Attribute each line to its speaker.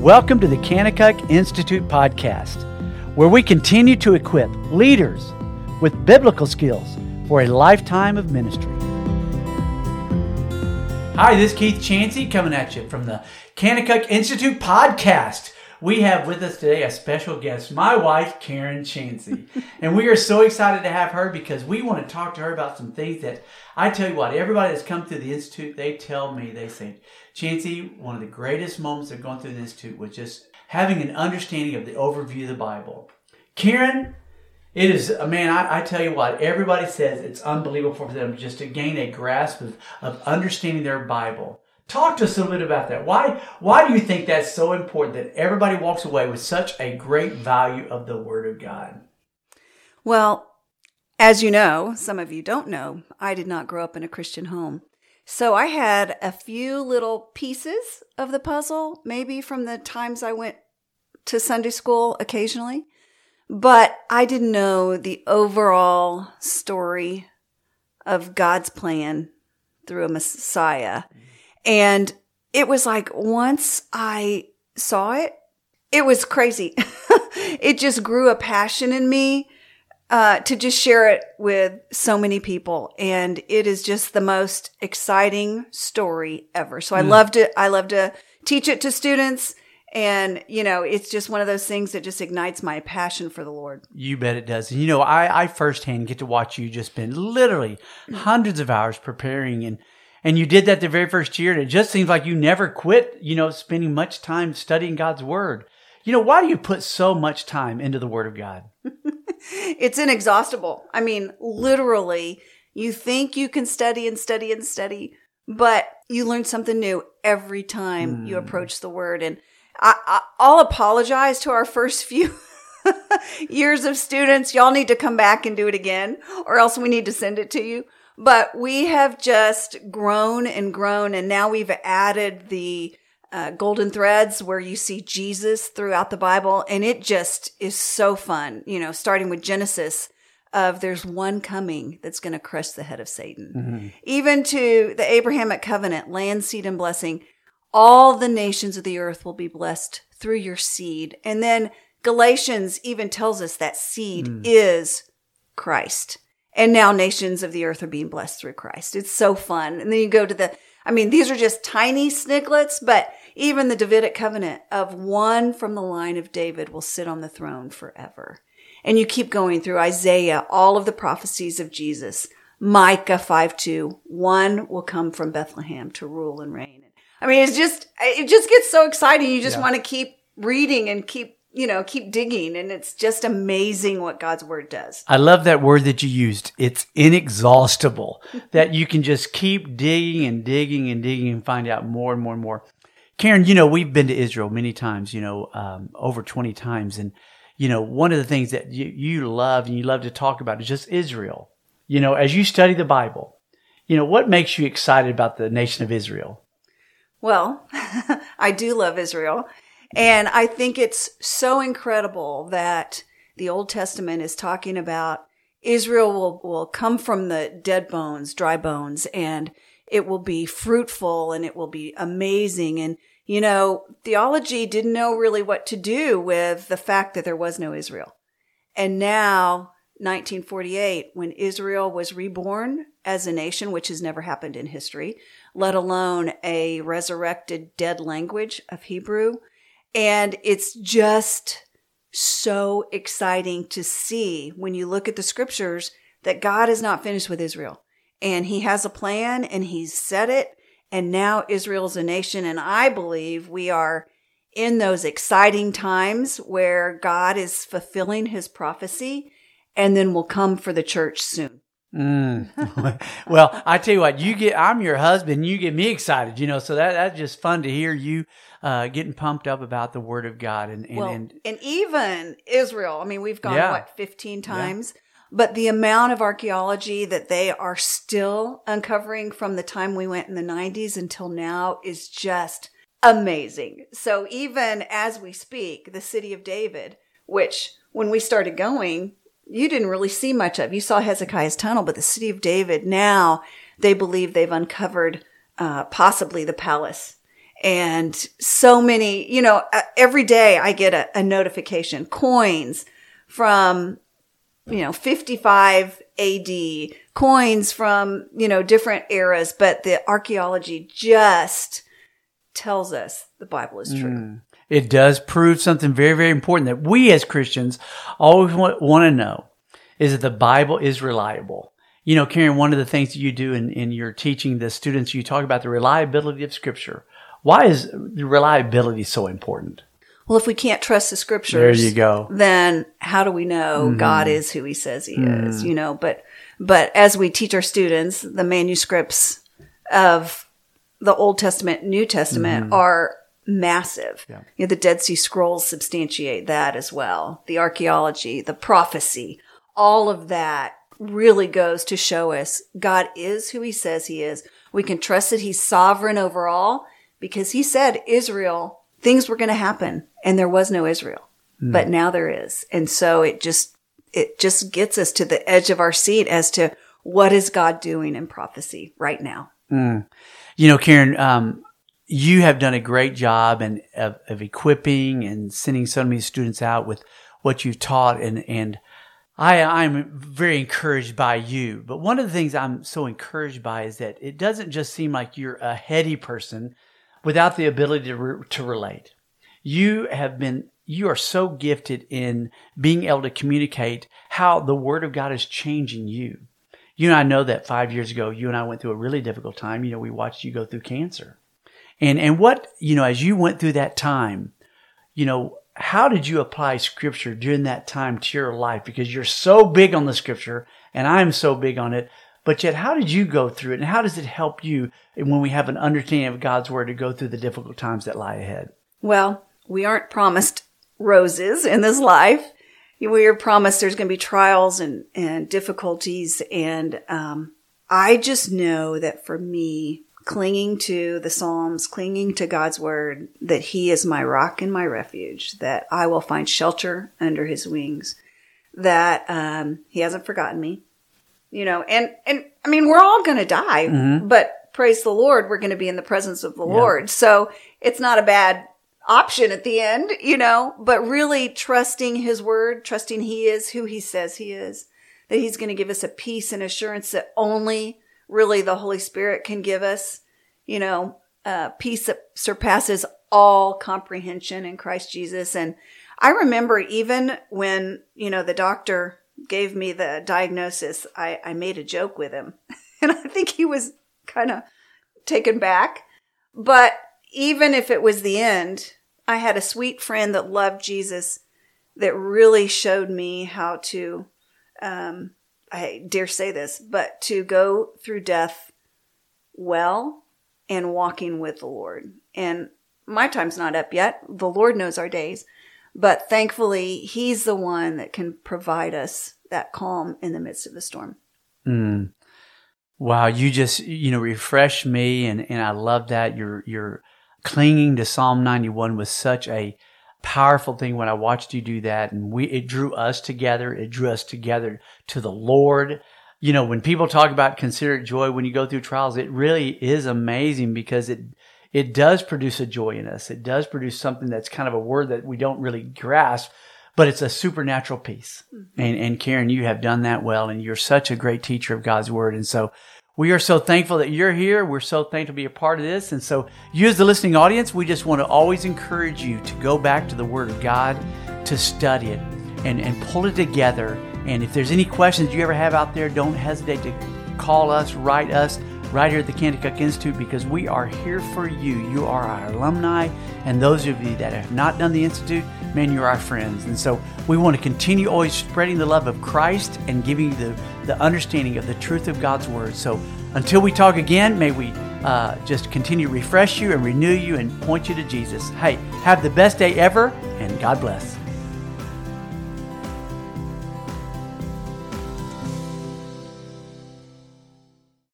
Speaker 1: Welcome to the Kanakuk Institute podcast, where we continue to equip leaders with biblical skills for a lifetime of ministry. Hi, this is Keith Chancey coming at you from the Kanakuk Institute podcast. We have with us today a special guest, my wife, Karen Chancey. and we are so excited to have her because we want to talk to her about some things that I tell you what, everybody that's come through the Institute, they tell me, they say, Chancey, one of the greatest moments of going through the Institute was just having an understanding of the overview of the Bible. Karen, it is, uh, man, I, I, tell you what, everybody says it's unbelievable for them just to gain a grasp of, of understanding their Bible. Talk to us a little bit about that. Why, why do you think that's so important that everybody walks away with such a great value of the Word of God?
Speaker 2: Well, as you know, some of you don't know, I did not grow up in a Christian home. So I had a few little pieces of the puzzle, maybe from the times I went to Sunday school occasionally. But I didn't know the overall story of God's plan through a Messiah. And it was like once I saw it, it was crazy. it just grew a passion in me uh, to just share it with so many people, and it is just the most exciting story ever. So I mm. love to I love to teach it to students. And, you know, it's just one of those things that just ignites my passion for the Lord.
Speaker 1: You bet it does. And, you know, I, I firsthand get to watch you just spend literally hundreds of hours preparing and, and you did that the very first year. And it just seems like you never quit, you know, spending much time studying God's word. You know, why do you put so much time into the word of God?
Speaker 2: it's inexhaustible. I mean, literally, you think you can study and study and study, but you learn something new every time mm. you hmm. approach the word. And I, I, will apologize to our first few years of students. Y'all need to come back and do it again, or else we need to send it to you. But we have just grown and grown, and now we've added the uh, golden threads where you see Jesus throughout the Bible, and it just is so fun. You know, starting with Genesis of there's one coming that's going to crush the head of Satan, mm-hmm. even to the Abrahamic covenant, land, seed, and blessing all the nations of the earth will be blessed through your seed. And then Galatians even tells us that seed mm. is Christ. And now nations of the earth are being blessed through Christ. It's so fun. And then you go to the, I mean, these are just tiny sniglets, but even the Davidic covenant of one from the line of David will sit on the throne forever. And you keep going through Isaiah, all of the prophecies of Jesus. Micah 5 2, one will come from Bethlehem to rule and reign. I mean, it's just, it just gets so exciting. You just yeah. want to keep reading and keep, you know, keep digging. And it's just amazing what God's word does.
Speaker 1: I love that word that you used. It's inexhaustible that you can just keep digging and digging and digging and find out more and more and more. Karen, you know, we've been to Israel many times, you know, um, over 20 times. And, you know, one of the things that you, you love and you love to talk about is just Israel. You know, as you study the Bible, you know, what makes you excited about the nation of Israel?
Speaker 2: Well, I do love Israel. And I think it's so incredible that the Old Testament is talking about Israel will, will come from the dead bones, dry bones, and it will be fruitful and it will be amazing. And, you know, theology didn't know really what to do with the fact that there was no Israel. And now, 1948, when Israel was reborn as a nation, which has never happened in history, let alone a resurrected dead language of Hebrew. And it's just so exciting to see when you look at the scriptures that God is not finished with Israel and he has a plan and he's said it. And now Israel's a nation. And I believe we are in those exciting times where God is fulfilling his prophecy and then will come for the church soon.
Speaker 1: Mm. well, I tell you what, you get, I'm your husband, you get me excited, you know, so that, that's just fun to hear you, uh, getting pumped up about the word of God and, and,
Speaker 2: well,
Speaker 1: and,
Speaker 2: and, even Israel. I mean, we've gone, yeah. what, 15 times? Yeah. But the amount of archaeology that they are still uncovering from the time we went in the 90s until now is just amazing. So even as we speak, the city of David, which when we started going, you didn't really see much of. You saw Hezekiah's tunnel, but the city of David now they believe they've uncovered uh, possibly the palace. and so many, you know, uh, every day I get a, a notification, coins from, you know, 55 AD, coins from, you know, different eras, but the archaeology just tells us the Bible is true. Mm.
Speaker 1: It does prove something very, very important that we as Christians always want, want to know is that the Bible is reliable. You know, Karen, one of the things that you do in, in your teaching the students, you talk about the reliability of Scripture. Why is reliability so important?
Speaker 2: Well, if we can't trust the scriptures,
Speaker 1: there you go.
Speaker 2: Then how do we know mm-hmm. God is who He says He mm-hmm. is? You know, but but as we teach our students, the manuscripts of the Old Testament, New Testament mm-hmm. are massive. Yeah. You know, the Dead Sea Scrolls substantiate that as well. The archaeology, the prophecy, all of that really goes to show us God is who He says He is. We can trust that He's sovereign over all because he said Israel, things were going to happen and there was no Israel, mm. but now there is. And so it just, it just gets us to the edge of our seat as to what is God doing in prophecy right now.
Speaker 1: Mm. You know, Karen, um, you have done a great job and of, of, equipping and sending so many students out with what you've taught and, and I, I'm very encouraged by you. But one of the things I'm so encouraged by is that it doesn't just seem like you're a heady person without the ability to, re- to relate. You have been, you are so gifted in being able to communicate how the word of God is changing you. You and I know that five years ago, you and I went through a really difficult time. You know, we watched you go through cancer. And, and what, you know, as you went through that time, you know, how did you apply scripture during that time to your life? Because you're so big on the scripture and I'm so big on it. But yet, how did you go through it? And how does it help you when we have an understanding of God's word to go through the difficult times that lie ahead?
Speaker 2: Well, we aren't promised roses in this life. We are promised there's going to be trials and, and difficulties. And um, I just know that for me, clinging to the Psalms, clinging to God's word, that He is my rock and my refuge, that I will find shelter under His wings, that um, He hasn't forgotten me, you know, and, and I mean, we're all going to die, mm-hmm. but praise the Lord, we're going to be in the presence of the yeah. Lord. So it's not a bad option at the end, you know, but really trusting his word, trusting he is who he says he is, that he's going to give us a peace and assurance that only really the Holy Spirit can give us, you know, uh, peace that surpasses all comprehension in Christ Jesus. And I remember even when, you know, the doctor gave me the diagnosis, I, I made a joke with him. And I think he was kind of taken back. But even if it was the end, I had a sweet friend that loved Jesus that really showed me how to, um, I dare say this, but to go through death well and walking with the Lord. And my time's not up yet. The Lord knows our days, but thankfully, He's the one that can provide us that calm in the midst of the storm.
Speaker 1: Mm. Wow, you just you know refresh me, and and I love that you're you're clinging to Psalm 91 was such a powerful thing when I watched you do that, and we it drew us together. It drew us together to the Lord. You know, when people talk about consider it joy when you go through trials, it really is amazing because it it does produce a joy in us. It does produce something that's kind of a word that we don't really grasp, but it's a supernatural peace. Mm-hmm. And, and Karen, you have done that well, and you're such a great teacher of God's word. And so we are so thankful that you're here. We're so thankful to be a part of this. And so, you as the listening audience, we just want to always encourage you to go back to the Word of God, to study it, and, and pull it together. And if there's any questions you ever have out there, don't hesitate to call us, write us right here at the Kanakuk Institute because we are here for you. You are our alumni, and those of you that have not done the Institute, man, you're our friends. And so we want to continue always spreading the love of Christ and giving you the, the understanding of the truth of God's Word. So until we talk again, may we uh, just continue to refresh you and renew you and point you to Jesus. Hey, have the best day ever, and God bless.